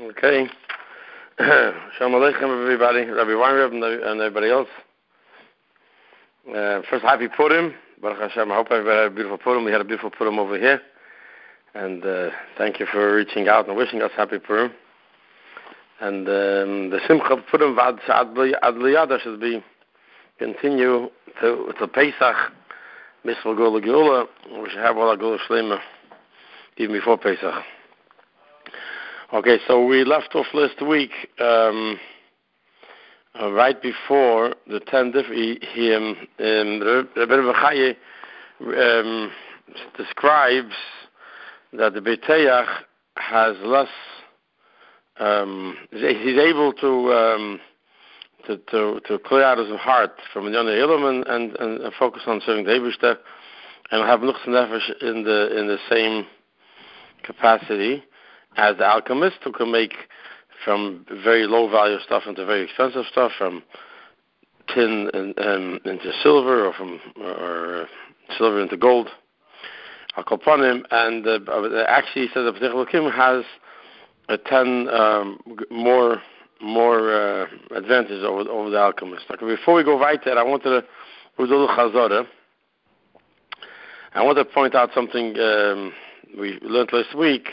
Okay. Shalom Aleichem, everybody. Rabbi Weinreb and everybody else. Uh, first, happy Purim. Baruch Hashem. I hope everybody had a beautiful Purim. We had a beautiful Purim over here. And uh, thank you for reaching out and wishing us happy Purim. And um, the Simcha Purim Vad Ad should be continue to, to Pesach, Misval Gula Gula. We should have all our Gula Shlema even before Pesach. Okay, so we left off last week um, uh, right before the tenth. He, he um, um, Rebbe describes that the Beteach has less. Um, he's able to, um, to to to clear out his heart from the young and, and, and focus on serving the Eberster and have Nuchs in the in the same capacity as the alchemist who can make from very low value stuff into very expensive stuff, from tin and, um, into silver, or from or silver into gold. Akoponim, and uh, actually, he says particular Kim has a ten um, more more uh, advantage over over the alchemist. Okay, before we go right there, I wanted to do Chazara. I want to point out something um, we learned last week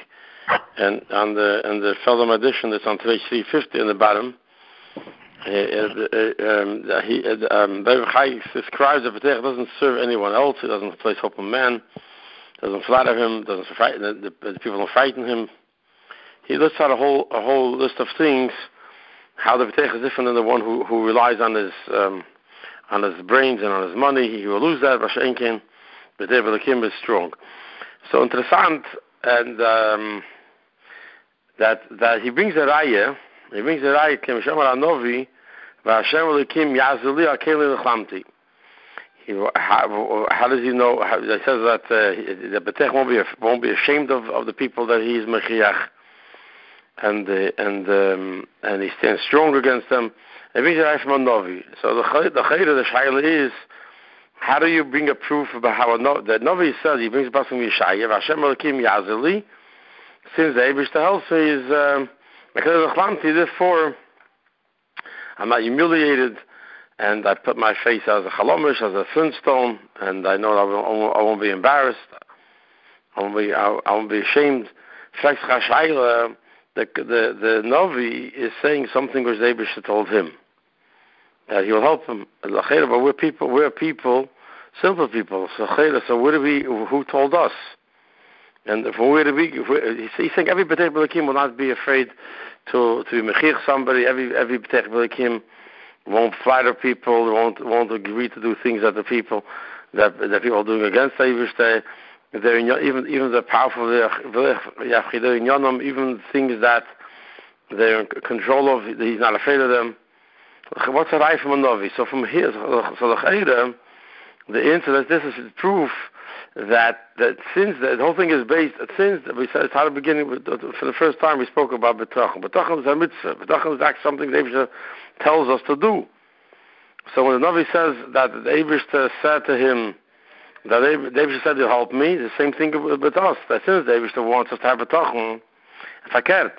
and on the and the Feldheim edition that's on page 350 in the bottom, uh, uh, um, he uh, um, describes that Petech doesn't serve anyone else. He doesn't place hope in man. Doesn't flatter him. Doesn't frighten the, the, the people don't frighten him. He lists out a whole a whole list of things. How the Petech is different than the one who who relies on his um, on his brains and on his money. He will lose that. Vashenkin, but David Kim is strong. So interessant and. Um, that that he brings a raya, he brings a raya kim shamar anovi, v'Hashem elikim yazuli akeli lechamti. How, how does he know? How, it says that uh, the Betech won't be won't be ashamed of, of the people that he is mechiach, and uh, and um, and he stands strong against them. It brings a raya from Novi. So the the chayda the shaila is. How do you bring a proof about how a no, the Novi says he brings a pasuk from Yeshaya, Hashem Elokim Yazeli, since the Abish the Helfer is um, therefore I'm not humiliated and I put my face as a chalomish, as a flintstone, and I know I won't, I won't be embarrassed. I won't be, I, I won't be ashamed. The, the, the Novi is saying something which Abish told him. That he will help him. But we're people, we're people, simple people. So, so what do we, who told us? And where we, he's saying every B'tech B'lakim will not be afraid to to be mechir somebody. Every every B'tech B'lakim won't flatter people. Won't won't agree to do things that the people that that people are doing against Eivishtei. They're in, even even the powerful even things that they're in control of. He's not afraid of them. What's a right from a novi? So from here, so the the answer that this is proof that that since the, whole thing is based since we said it's how the beginning uh, for the first time we spoke about betachon. Betachon is a mitzvah. Betachon is actually something the Eibush tells us to do. So when the Navi says that the Eibush said to him that the Eibush said to help me, the same thing with us. That since the Eibush wants us to have betachon, verkehrt.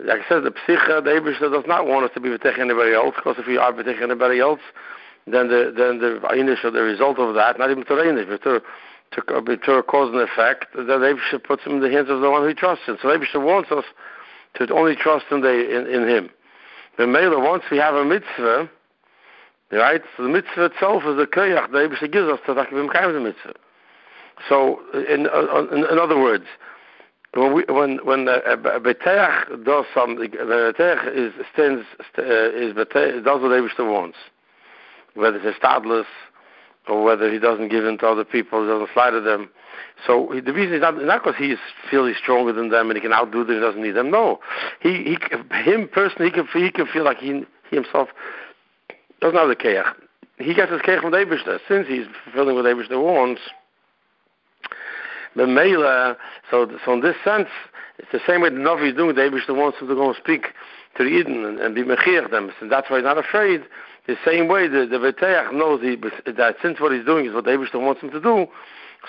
Like I said, the psicha, the Eibush does not want us to be betech anybody else, because if we are betech anybody else, then the then the initial the result of that, not even to the but to to, a cause and effect, that Abisha puts him in the hands of the one who he trusts in. So Abisha wants us to only trust in, the, in, in him. The Mela, once we have a mitzvah, right, so the mitzvah itself is a koyach that Abisha gives us to takibim kaim the mitzvah. So, in, uh, in, in other words, when we, when when a beteach does something, the beteach is stands uh, is beteach, does what Abisha wants, whether it's a stadless or whether he doesn't give in to other people, doesn't flatter them. So the reason is not not because he feels he's stronger than them and he can outdo them, he doesn't need them. No, he he him personally he can he can feel like he he himself doesn't have the keach. He gets his keach from the Eibishter since he's fulfilling what Eibishter wants. The Mela, so so in this sense, it's the same way the Navi is doing. The Eibishter wants him to go and speak to the Eden and, and be mechir them, and that's why he's not afraid the same way the the Veteach knows he, that since what he's doing is what the wants him to do,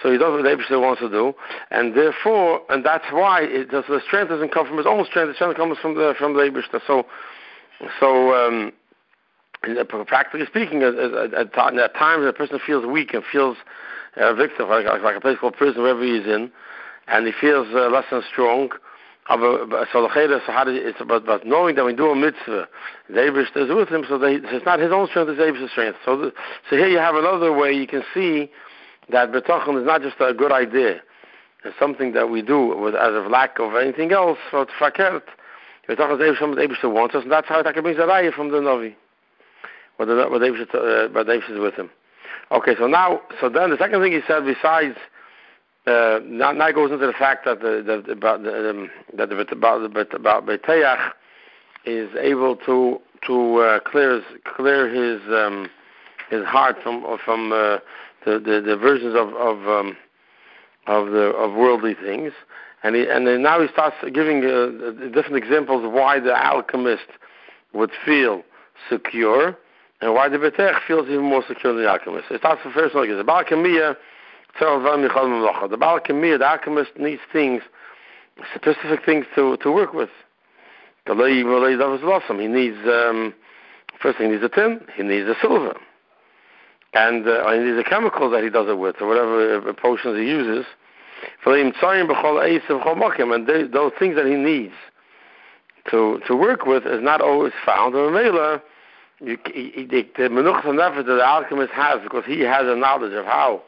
So he does what the wants to do, and therefore, and that's why it does, the strength doesn't come from his own strength. The strength comes from the from the. So, so um, practically speaking, at, at, at times a person feels weak and feels a uh, victim, like, like, a place called prison, wherever he's in, and he feels uh, less than strong. So cheder, so how do it's about, about knowing that we do a mitzvah, the Abish is with him, so it's not his own strength, it's Abish's strength. So, the, so here you have another way you can see that betachon is not just a good idea. It's something that we do with, out of lack of anything else, so it's fakert. Betachon is Abish, Abish wants us, and that's how it brings the raya from the the, what Abish, uh, is with him. Okay, so now, so then the second thing he said, besides, uh, now, now goes into the fact that the, the, about the, um, that the about about Beteach is able to to uh, clear his, clear his um, his heart from from uh, the, the the versions of of um, of the of worldly things, and he, and then now he starts giving uh, different examples of why the alchemist would feel secure and why the Betech feels even more secure than the alchemist. It starts the first like this. The Kamiyah, the alchemist needs things, specific things to, to work with. He needs, um, first thing, he needs a tin, he needs a silver. And uh, he needs a chemical that he does it with, or whatever uh, potions he uses. And they, those things that he needs to, to work with is not always found. in you, the, menuchas nefesh that the alchemist has, because he has a knowledge of how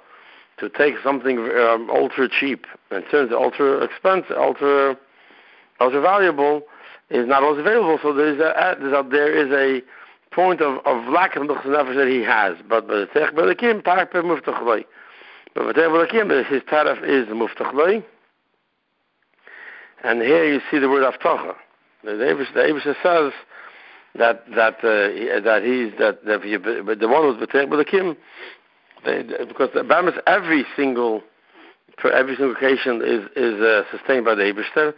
to take something um, ultra cheap and turn it ultra expensive, ultra ultra valuable, is not always available. So there is a, there is a point of, of lack of nefesh that he has. But but the tech belikim tarpe muftachloi. But the tech belikim his tarif is muftachloi. And here you see the word avtocha. The Abish says that that uh, that he's that, that he, the one who's betech b'lekim, because the Bamas every single for every single occasion is is uh, sustained by the Eberster,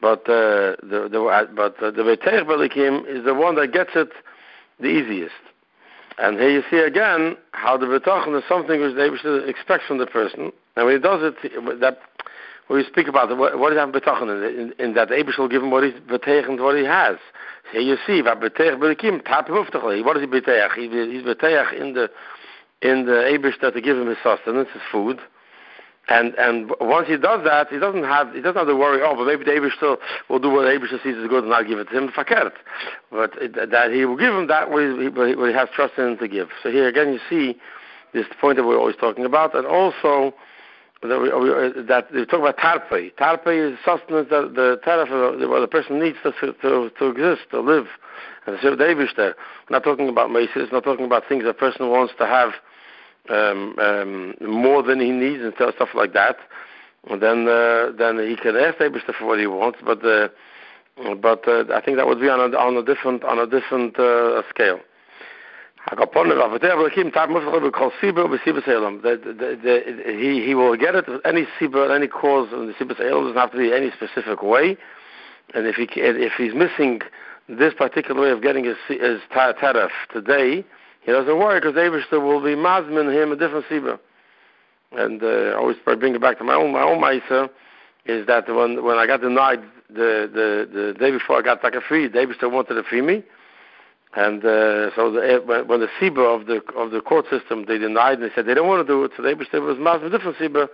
but uh, the the but uh, the betech b'lekim is the one that gets it the easiest. And here you see again how the betachon is something which the Eberster expects from the person, and when he does it, that when we speak about what, what is that betachon in, in, in that the Eberster will give him what he's betechend, what he has. Here you see, what beteach belikim, tap. What is he beteach? He, he's beteach in the in the Abish that to give him his sustenance, his food. And and once he does that, he doesn't have he doesn't have to worry. Oh, but maybe the Abish still will do what the Abish sees is good and I'll give it to him. Fakert, but it, that he will give him that what he, what he has trust in him to give. So here again, you see this point that we're always talking about, and also that we, uh, that we talk about tarpe. Tarpe is sustenance that the tariff what the person needs to to to exist to live. And the Davish there. We're not talking about maces. Not talking about things a person wants to have um, um, more than he needs and stuff like that. Then uh, then he can ask Davish for what he wants, but uh, but uh, I think that would be on a on a different on a different uh, scale. He he will get it with any sibur, any cause, and the sibur doesn't have to be any specific way. And if he if he's missing this particular way of getting his his today, he doesn't worry because Avishter will be mazmin him a different sibur. And uh, always bring it back to my own my own ma'isa is that when when I got denied the the the day before I got taka free, Avishter wanted to free me. And uh, so the, uh, when the SIBA of the of the court system they denied and they said they don't want to do it, so it was a different SIBA,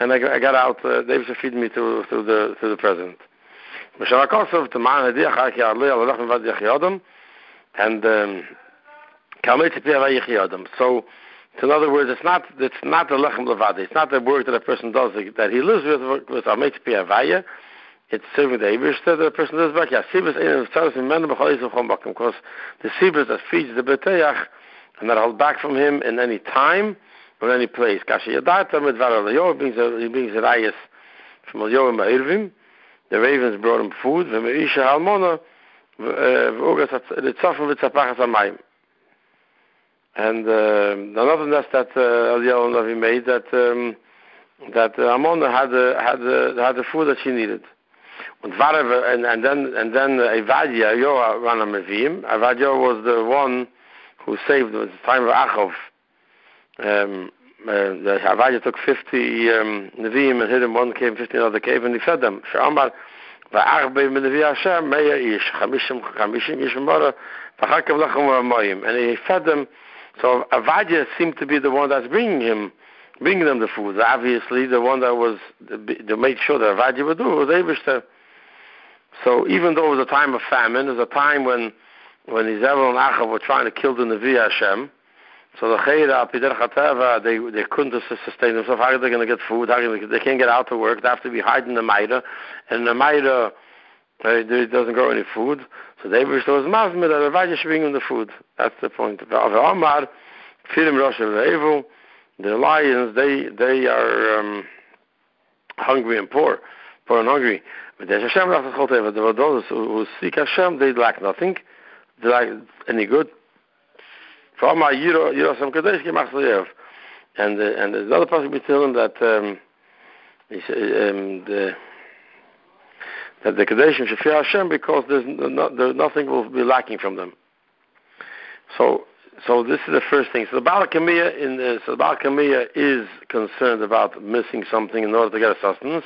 and I, I got out. Uh, they feed me to to the to the president. And um, so, in other words, it's not it's not the lechem levadi. It's not the work that a person does that he lives with with amet it's serving the that the person does back. Yeah, Sibis in the in Mendel B'chol Yisrael Chom Bakim. Because the Sibis that feeds the Beteach and that hold back from him in any time or any place. Kasha Yadata with Varal Yo brings a, he brings a rayas from Yo and Ba'irvim. The ravens brought him food. V'meisha Halmona v'ogas the tzafim v'tzapachas amayim. And uh, another nest that uh, Eliel Navi made that um, that uh, had the had the had the food that she needed. And, and, then and then Evadia Yoa ran a Mevim. Evadia was the one who saved at the time of Achov. Um, the Havaya took 50 um, and hid him one cave, 50 another cave, and he fed them. Meya ish, chamishim, chamishim ish mora, v'chakav lachem v'amoyim. And he fed them. So Avadia seemed to be the one that's bringing him, bringing them the food. Obviously, the one that was, that made sure that Avadia would do was Abishter. So even though it was a time of famine, it was a time when when Izevel and Achav were trying to kill the Nevi Hashem, so the Chayra, Pider Chateva, they, they couldn't sustain themselves. How are they going to get food? How are they, they can't get out to work. They have to be hiding in the Maida. And the Maida, it doesn't grow any food. So they were so mazmid that Ravaja should bring them the food. That's the point. Of Omar, Filim Rosh Evil, the lions, they, they are um, hungry and poor. Poor and hungry. But there's Hashem, those who seek Hashem, they lack nothing. They lack any good. From my Yiro Yirosam Kadesh Gemach And uh, and there's another person we tell him that um, he, um, the that the Kadeshim should fear Hashem because there's no, there, nothing will be lacking from them. So so this is the first thing. So the Balakamiya in the, so the Balakamiya is concerned about missing something in order to get a sustenance.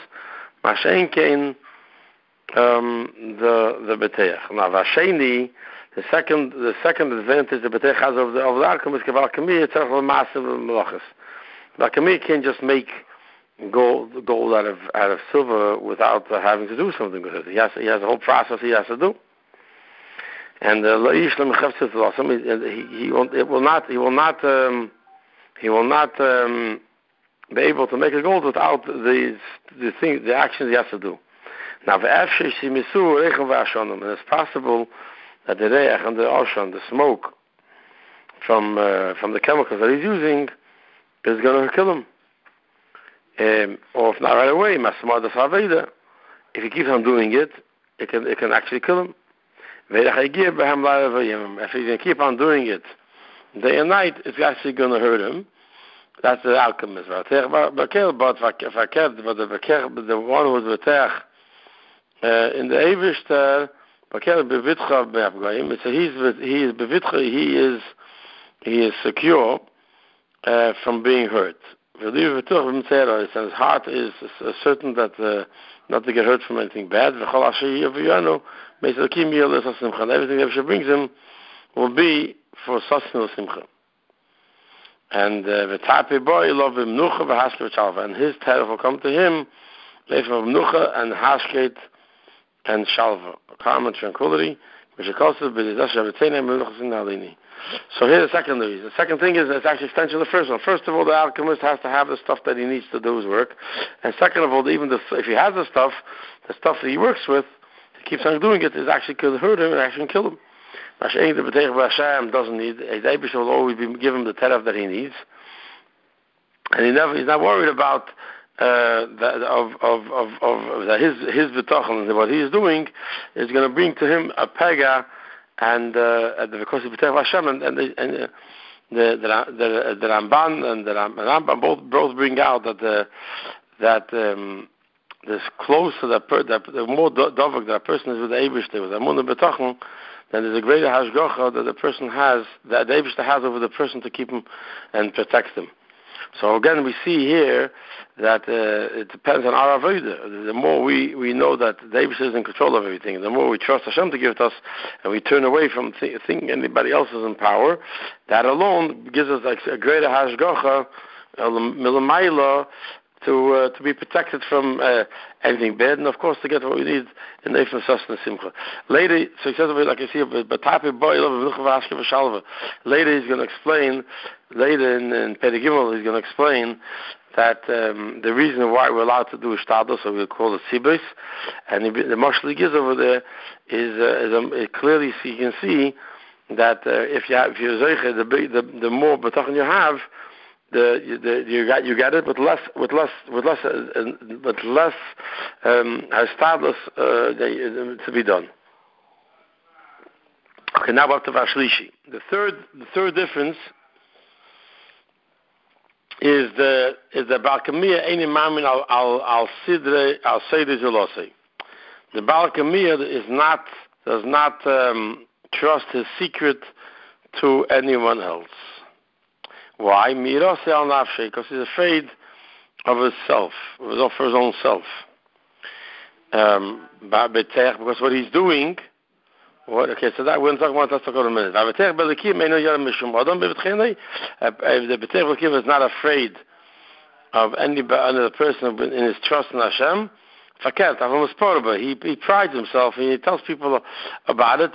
Mashen Kain um, the the Beteach. Now Vasheni the second, the second advantage the Betech has of the, of the Arkham is Kaval Kami, it's a massive malachas. But Kami can't just make gold, gold out of, out of silver without uh, having to do something with it. He has, he has a whole process he has to do. And uh, he, he, will, it will not, he will not, um, he will not um, be able to make a gold without the, the thing, the actions he has to do. Now, and it's possible that the reach and the ocean, the smoke from uh, from the chemicals that he's using is going to kill him. Um, or if not right away, if he keeps on doing it, it can it can actually kill him. If going to keep on doing it day and night, it's actually going to hurt him. That's the alchemist. But the one who's uh, in the Eivishter, Bakel bevitcha be'apgoyim. So he's he is. He is he is secure uh, from being hurt. Wir dürfen betuch, wenn man sehr uh, ist, wenn es hart ist, es ist certain, dass uh, not to get hurt from anything bad, wir kommen auch hier, wir hören, mit der Kim hier, das ist im Chan, everything that she brings him, will be for Sosnil Simcha. And uh, the type of boy, love him, Nucha, the Haskel, the Chalva, and his terror will come to him, live him, Nucha, and Haskel, and Chalva, calm and tranquility, and So here's the second reason. The second thing is it's actually extension of the first one. First of all, the alchemist has to have the stuff that he needs to do his work, and second of all, even the, if he has the stuff, the stuff that he works with, he keeps on doing it, is actually could hurt him and actually kill him. Hashem doesn't need. His will always be give him the teref that he needs, and he never he's not worried about uh, that of of of, of his his betachon what he is doing is going to bring to him a pega and uh, because of Hashem and and, the, and uh, the, the the the Ramban and the Rambam both both bring out that the that um, this closer that, per, that the more dovak that a person is with the Eibushter with the Amun betachon then there's a greater hashgacha that the person has that the Eibushter has over the person to keep him and protect him. So again, we see here that uh, it depends on our avodah. The more we, we know that David is in control of everything, the more we trust Hashem to give it us, and we turn away from th- thinking anybody else is in power, that alone gives us like a greater hashgacha, milamayla, to uh, to be protected from uh, anything bad, and of course to get what we need in the Sustenance Simcha. Later, so he says, like I see, but boy, Later, he's going to explain. Later in, in Pedigimel, he's going to explain that um, the reason why we're allowed to do shtadl, so we'll call it sibis, and the, the Marshal gives over there is, uh, is um, clearly so you can see that uh, if you have, if you're the, the the more betachin you have, the, the you got you get it with less with less with less uh, with less um, status uh, uh, to be done. Okay, now up to Vashlishi. The third the third difference is the is the Balkamia Eini Mamin al al al Sidre al Seder Zelose. The Balkamia is not does not um, trust his secret to anyone else. Why? Mirase al nafshe, because he's afraid of himself, of his, own self. Um, because what he's doing, what, okay, so that we're talking about that in a minute. The Betech Belikim is not afraid of any other person in his trust in Hashem. He, he prides himself and he tells people about it.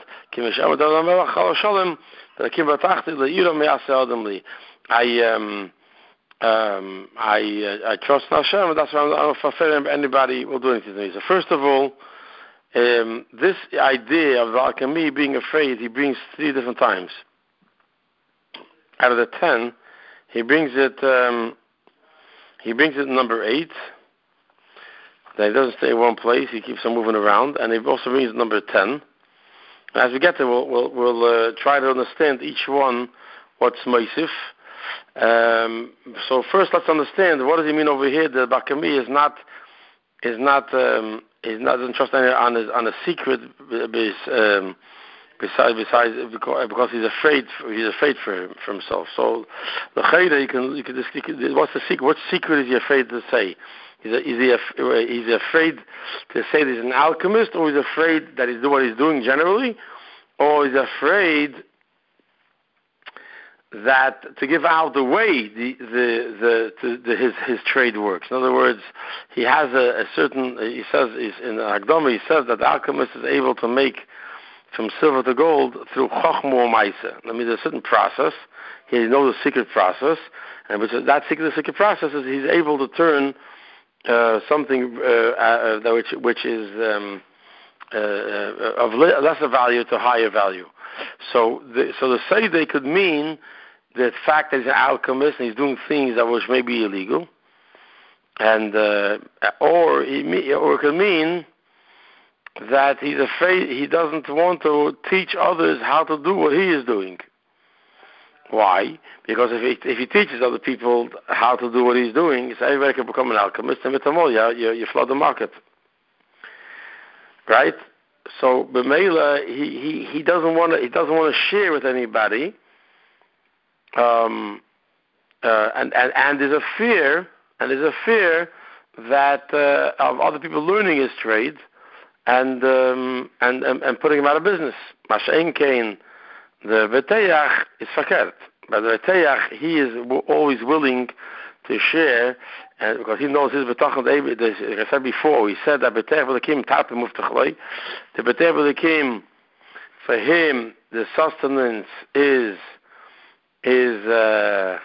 I um, um, I uh, I trust Hashem, and that's why I don't fulfill anybody will do anything to me. So first of all, um, this idea of the Alchemy being afraid, he brings three different times. Out of the ten, he brings it. Um, he brings it number eight. Then he doesn't stay in one place. He keeps on moving around, and he also brings number ten. As we get there, we'll we'll, we'll uh, try to understand each one what's Moisif um, so first, let's understand what does he mean over here. The Bakami is not is not um, is not doesn't trust any on a, on a secret um, besides besides because he's afraid he's afraid for, for himself. So the chayda you can you can, you what's the secret? What secret is he afraid to say? Is he, is he, is he afraid to say that he's an alchemist, or is he afraid that he's doing what he's doing generally, or is he afraid that to give out the way the the, the, the, his his trade works. In other words, he has a, a certain. He says in Agdama, he says that the alchemist is able to make from silver to gold through chokhmah maisa. I mean, there's a certain process. He knows the secret process, and which that secret, secret process is he's able to turn uh, something uh, uh, which which is um, uh, uh, of lesser value to higher value. So, the, so the say they could mean the fact that he's an alchemist and he's doing things that which may be illegal, and uh, or he, or it could mean that he's afraid he doesn't want to teach others how to do what he is doing. Why? Because if he, if he teaches other people how to do what he's doing, so everybody can become an alchemist, and with them all, yeah, you, you flood the market. Right? So Bemela, he, he, he doesn't want he doesn't want to share with anybody um, uh, and, and and there's a fear, and there's a fear that uh, of other people learning his trade and um, and, and and putting him out of business. Mashain Kain, the Veteyach is fakert, but the Veteyach he is always willing to share, and because he knows his betachon. Like I said before, he said that Betech B'Lekim Tapim Muftachloi. The Betech B'Lekim, for him, the sustenance is is uh,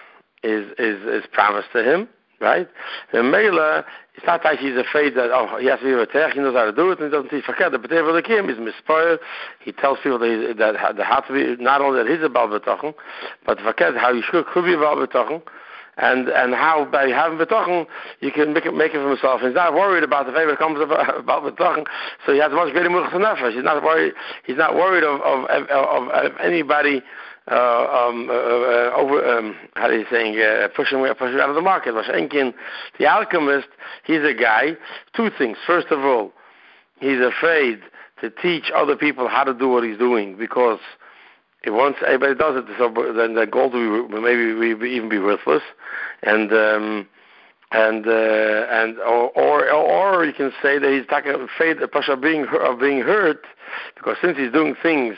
is is is promised to him, right? And Mela, it's not that he's afraid that oh he has to be a tech, he knows how to do it, and he doesn't see forget. The kim is mispoiled. He tells people that that they have to be not only that he's a balbetochen, but forget how you should could be a balbetochen. And and how by having betochen you can make it make it for himself. He's not worried about the favor that comes about, about betochen, so he has much greater muchas nefesh. He's not worried. He's not worried of of of, of, anybody over, um, how are you saying, uh, pushing, pushing out of the market. Vashenkin, the alchemist, he's a guy, two things. First of all, he's afraid to teach other people how to do what he's doing because if once everybody does it, so then the gold will maybe will even be worthless, and um, and uh, and or, or or you can say that he's afraid of being of being hurt because since he's doing things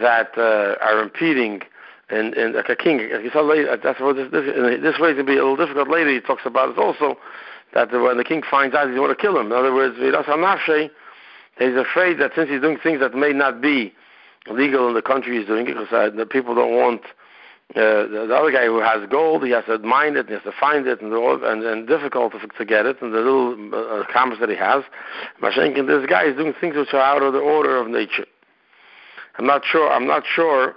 that uh, are impeding and and like a king. Later, that's what this this, this way to be a little difficult. Later, he talks about it also that when the king finds out, he's going to kill him. In other words, he's afraid that since he's doing things that may not be legal in the country he's doing it, because uh, the people don't want. Uh, the, the other guy who has gold, he has to mine it, he has to find it, and and, and difficult to, to get it, and the little uh, commerce that he has. Mashenkin, this guy is doing things which are out of the order of nature. I'm not sure. I'm not sure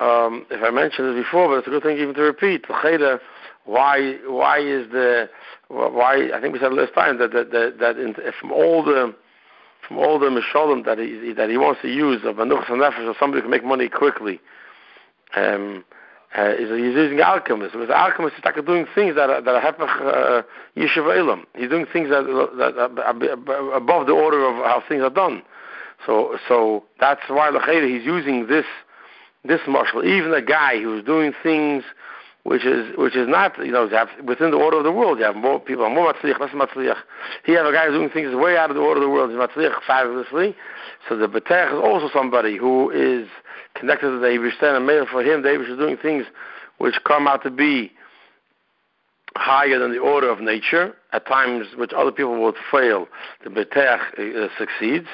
um, if I mentioned this before, but it's a good thing even to repeat. Why? Why is the? Why? I think we said last time that that that, that in, from all the from all the mishalim that he that he wants to use of anuchas and nefesh, so somebody can make money quickly. Um, uh, is he's using alchemists. Because alchemists is like doing things that are, that are uh, yeshiva. He's doing things that that are above the order of how things are done. So so that's why he's using this this marshal. Even a guy who's doing things which is which is not you know within the order of the world. You have more people more matzliach, less matzliach. Have a guy who's doing things way out of the order of the world. He's matzliach fabulously. So the betech is also somebody who is connected to the Eibushter, and maybe for him the Eibushter is doing things which come out to be higher than the order of nature. At times, which other people would fail, the betech uh, succeeds,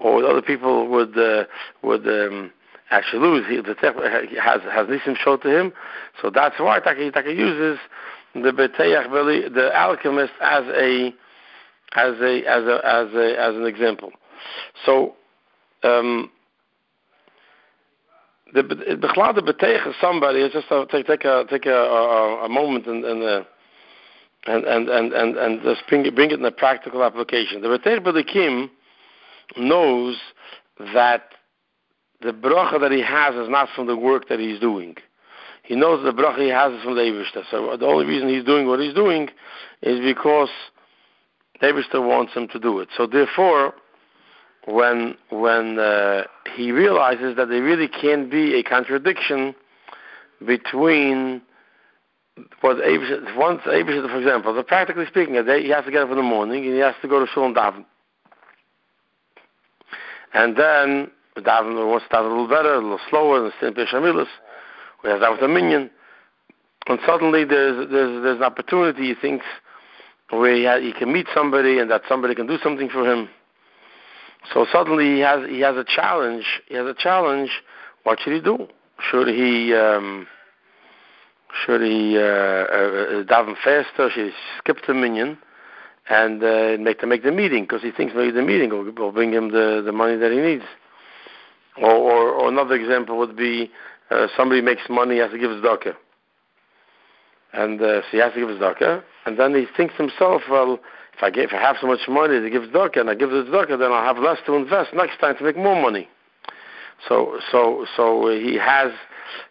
or other people would uh, would um, actually lose. He, the has has nisim show to him, so that's why Taka, Taka uses the beteyach the alchemist as a as a as a as a as an example. So. Um, the Bechlad the Betech is somebody. Just take take a take a, a, a moment and and, uh, and and and and and just bring it, bring it in a practical application. The Betech Belikim knows that the bracha that he has is not from the work that he's doing. He knows the bracha he has is from the Eivishter. So the only reason he's doing what he's doing is because the Eivishter wants him to do it. So therefore, when when uh, he realizes that there really can't be a contradiction between what Eivishter, once Eivishter, for example, so practically speaking, he has to get up in the morning and he has to go to shul and daven. And then daven wants to daven a little better, a little slower, and still Shamilas. We have daven a minion. And suddenly there's, there's, there's an opportunity, he thinks, where he, ha- he can meet somebody and that somebody can do something for him. So suddenly he has, he has a challenge. He has a challenge. What should he do? Should he, um, should he uh, uh, daven faster? Should he skip the minion? And uh, make to make the meeting because he thinks maybe the meeting will, will bring him the, the money that he needs. Or, or, or another example would be uh, somebody makes money, he has to give his tzedakah. And uh, so he has to give his tzedakah, and then he thinks to himself, well, if I, get, if I have so much money to give tzedakah, and I give the tzedakah, then I'll have less to invest next time to make more money. So, so, so he has,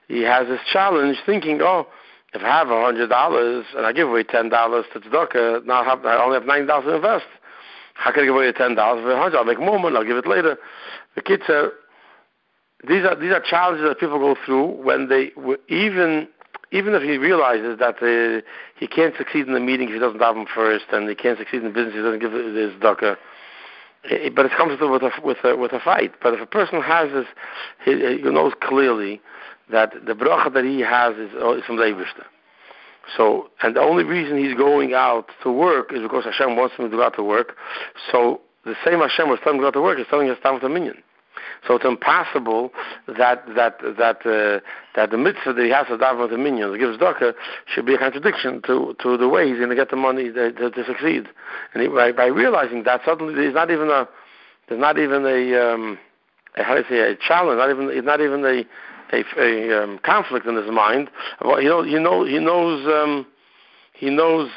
he has this challenge, thinking, oh, if I have a hundred dollars and I give away ten dollars to tzedakah, now I, have, I only have nine dollars to invest. How can I give away ten dollars for a hundred? I'll make more money. I'll give it later. The kids are these are these are challenges that people go through when they even even if he realizes that uh, he can't succeed in the meeting if he doesn't have him first, and he can't succeed in business if he doesn't give his tzedakah. But it comes with a with a with a fight. But if a person has this, he, he knows clearly that the bracha that he has is, uh, is from the So, and the only reason he's going out to work is because Hashem wants him to go out to work. So, the same Hashem was telling him to go out to work is telling us down with a minion. So it's impossible that that that uh, that the mitzvah that he has to daven with the minions, gives tzedakah, should be a contradiction to to the way he's going to get the money to succeed. And he, by, by realizing that, suddenly there's not even a there's not even a, um, a how do you say a challenge, not even it's not even a a, a um, conflict in his mind. Well, you know, you know, he knows um, he knows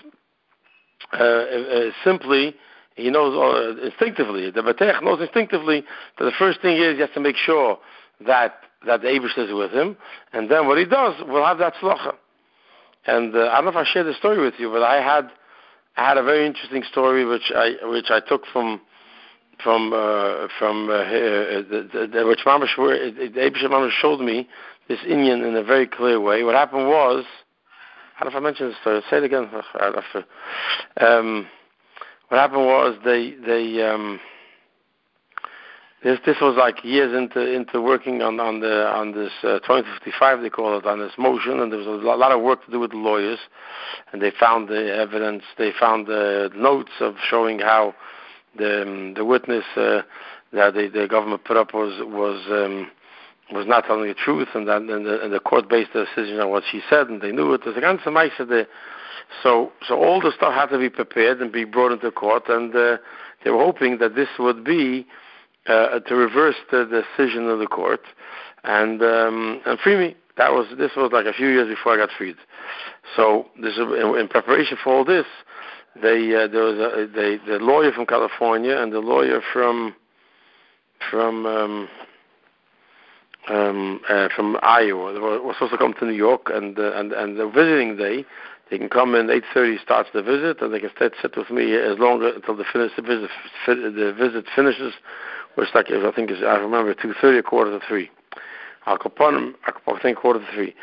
uh, uh, simply he knows uh, instinctively, the Batech knows instinctively that the first thing is he has to make sure that that the Abish is with him, and then what he does will have that tzlocha. And uh, I don't know if I shared the story with you, but I had I had a very interesting story which I which I took from from uh, from uh, uh, the, the, the, which the showed me this Indian in a very clear way. What happened was, know if I mentioned the story. Say it again. Um, what happened was they they um, this this was like years into into working on on the on this uh, 2055 they call it on this motion and there was a lot of work to do with the lawyers and they found the evidence they found the notes of showing how the um, the witness uh, that the, the government put up was was um, was not telling the truth and that and the, and the court based the decision on what she said and they knew it. There's a ganze Meise the so, so all the stuff had to be prepared and be brought into court, and uh, they were hoping that this would be uh, to reverse the decision of the court and um, and free me. That was this was like a few years before I got freed. So this in preparation for all this, they uh, there was a, they, the lawyer from California and the lawyer from from um, um, uh, from Iowa. They were, were supposed to come to New York, and uh, and and the visiting day they can come in 8:30 starts the visit, and they can stay sit with me as long until the finish the visit the visit finishes, which like I think is I remember 2:30 a quarter to three. Capone, walked in quarter three.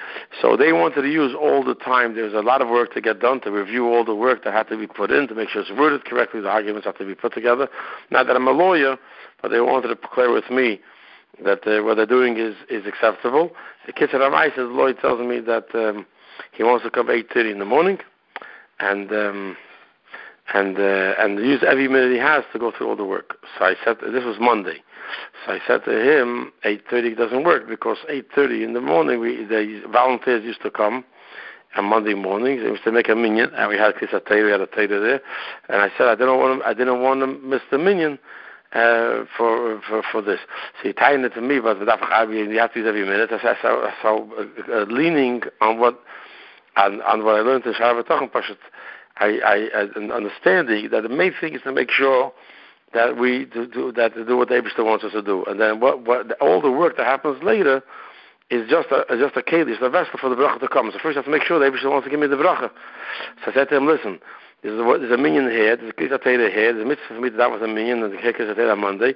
So they wanted to use all the time. There was a lot of work to get done to review all the work that had to be put in to make sure it's worded correctly. The arguments have to be put together. Not that I'm a lawyer, but they wanted to clear with me that uh, what they're doing is is acceptable. The Kitzur Ramai says, Lloyd tells me that um, he wants to come 8.30 in the morning and um, and uh, and use every minute he has to go through all the work. So I said, this was Monday. So I said to him, 8.30 doesn't work because 8.30 in the morning, we, the volunteers used to come on Monday mornings. It was to make a minyan, and we had a we had a tater there. And I said, I didn't want him, I didn't want to miss the minyan uh, for, for for this. So he tied it to me, but with you have to use every minute. I so, so uh, uh, leaning on what on, on what I learned in Shabbat Pashut, I, I, I an understanding that the main thing is to make sure that we do, do that to do what the wants us to do, and then what what all the work that happens later is just a is just a keli, it's a vessel for the bracha to come. So first I have to make sure the Abishter wants to give me the bracha. So I said to him, listen, there's a, there's a minyan here, there's a Kisatera here, there's a mitzvah for me to that was a minyan, and the Kisatera on Monday.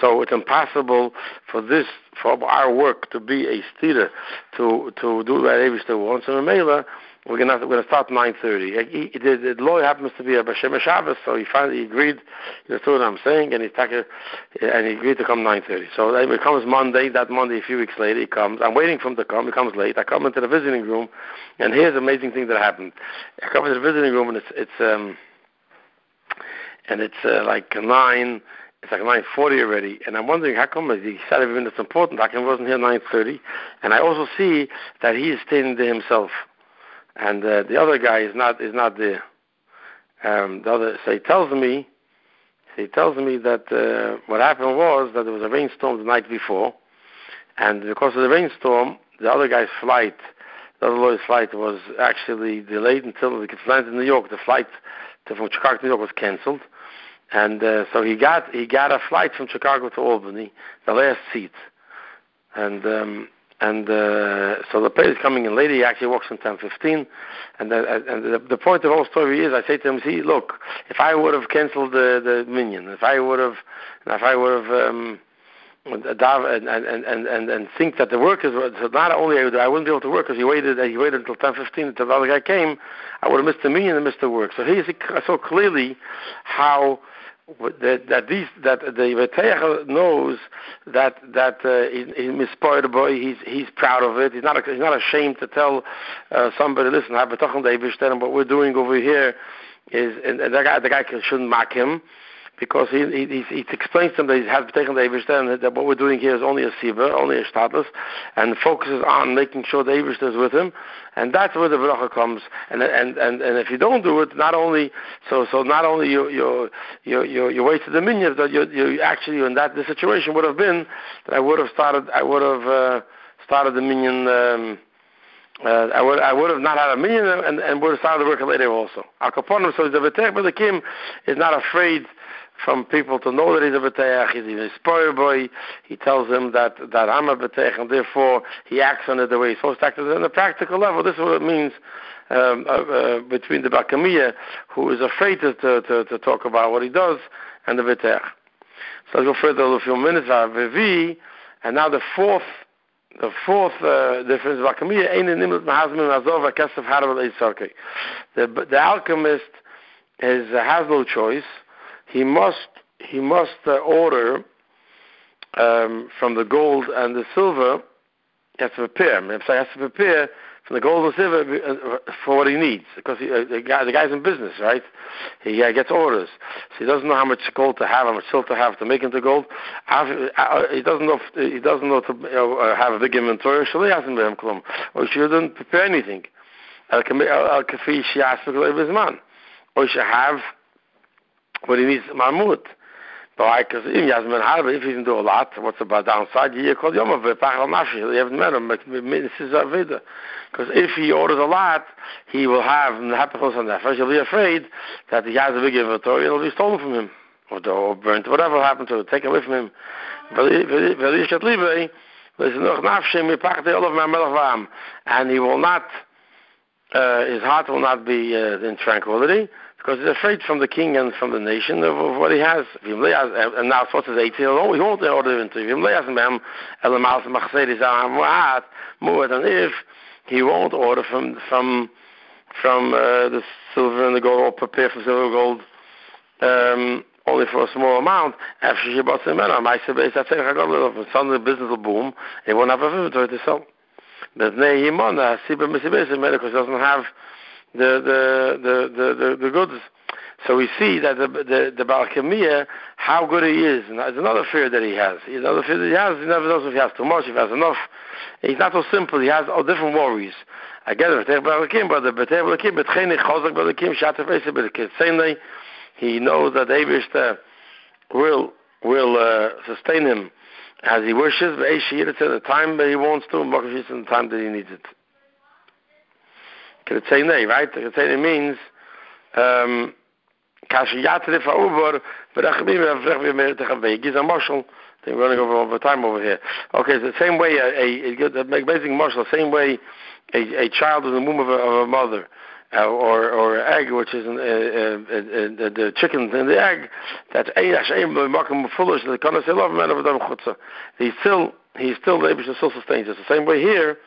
So it's impossible for this, for our work to be a steer to, to do what Abishter wants. And a Mela, we're gonna we're gonna start nine thirty. The, lawyer happens to be a Bashem Shabbos, so he finally agreed. You know what I'm saying, and he a, and he agreed to come nine thirty. So it comes Monday. That Monday, a few weeks later, he comes. I'm waiting for him to come. He comes late. I come into the visiting room, and here's the amazing thing that happened. I come into the visiting room, and it's it's um, and it's uh, like nine. It's like nine forty already, and I'm wondering how come he said every minute's important. How come he wasn't here nine thirty? And I also see that he is staying there himself and uh, the other guy is not is not there. Um, the other, so he tells me, he tells me that uh, what happened was that there was a rainstorm the night before, and because of the rainstorm, the other guy's flight, the other lawyer's flight, was actually delayed until he could land in New York. The flight to, from Chicago to New York was canceled, and uh, so he got he got a flight from Chicago to Albany, the last seat, and um, and uh, so the player is coming in later. He actually walks in 10:15, and, the, and the, the point of the whole story is, I say to him, "See, look, if I would have cancelled the the minyan, if I would have, if I would have." Um, and, and and and and think that the workers so not only I wouldn't be able to work because he waited he waited until ten fifteen until the other guy came I would have missed the minyan and missed the work so he saw clearly how that that these that the Veteach knows that that uh, he mispoiled boy. He's he's proud of it. He's not he's not ashamed to tell uh, somebody, listen, have betochen David what we're doing over here is and, and the guy the guy shouldn't mock him because he he, he, explains to them that he has taken the Eivish that what we're doing here is only a Siva, only a status, and focuses on making sure the Eivish is with him, and that's where the bracha comes. And and and and if you don't do it, not only so so not only you you you you, you wasted the minyan, that you you actually in that the situation would have been that I would have started I would have uh, started the minyan. Um, uh, I would I would have not had a minyan and, and would have started working later also. Al Kaponim, so the V'tech the Kim is not afraid from people to know that he's a B'teach, he's even a spoil boy. He tells them that, that I'm a B'teach, and therefore he acts on it the way he's supposed to act. On a practical level, this is what it means um, uh, uh, between the Bakamiya, who is afraid to, to, to, talk about what he does, and the B'teach. So let's go further a few minutes. Vivi, and now the fourth the fourth uh, difference, the, the alchemist is, uh, has no choice he must he must uh, order um, from the gold and the silver. He has to prepare. So he has to prepare from the gold and silver uh, for what he needs because he, uh, the, guy, the guy's in business, right? He uh, gets orders, so he doesn't know how much gold to have, how much silver to have to make into gold. Uh, he doesn't know. If, he doesn't know to you know, have a big inventory. So he hasn't been or he shouldn't prepare anything. Or he should have but he needs marmut. But I because if Yasmin Harba, if he can do a lot, what's the bad downside? You call Yom Aved, Pachal Nafshi, you haven't met him, but this is Aveda. Because if he orders a lot, he will have, the Hapachos on Nefesh, he'll be afraid that he has a big inventory, it'll be stolen from him, or, or burnt, whatever will happen to it, take away from him. And he will not, uh, his heart will not be uh, in tranquility, because he's afraid from the king and from the nation of, of what he has. And now what's his 18? He won't order him to him. And if he won't order from from from uh, the silver and the gold, or prepare for silver and gold, um, only for a small amount. After she bought some men, I said, "I said, I got a little. Suddenly, the business will boom. He won't have a inventory to sell." But Misibis, because doesn't have the the the the the, goods. So we see that the the, the how good he is, and there's another fear that he has. Another fear that he has. He never knows if he has too much, if he has enough. He's not so simple. He has all different worries. I get it. Balakim, but the Balakim, but Chenik Chazak Balakim, Shatafesa Balakim. Same he knows that Abishta will will uh, sustain him as he wishes, but the time that he wants to, and the time that he needs it. Ketzeinei, right? Ketzeinei means um kash yatre fa over, but ach bim vrech bim gabe. Giz a marshal. They're running over over time over here. Okay, so the same way a a, a basic marshal, the same way a, a child in the womb of a, of a mother. Uh, or or egg, which is an, uh, uh, uh, the chicken in the egg. That's foolish. The kind of man of He's still he's still able to still sustain. It's the same way here.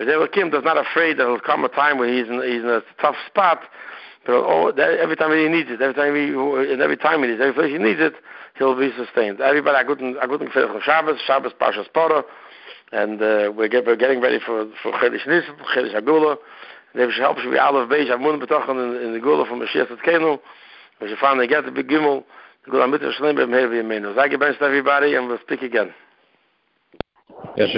The Kim does not afraid that there'll come a time when he's in, he's in a tough spot, but oh, that, every time he needs it, every time he, and every time he needs every place he needs it, he'll be sustained. Everybody, I couldn't, I couldn't finish Shabbos, Shabbos, Parshas Poro, and uh, we're, get, we're getting ready for for Chodesh Nisan, Chedesh Agula. And if help should be all of Beis Amun betochen in, the Geulah from Mashiach Tzidkeinu, we should finally get the big the Geulah Mitzvah Shalem B'Meir V'Yemenu. Thank you, everybody, and we'll speak again. Yes,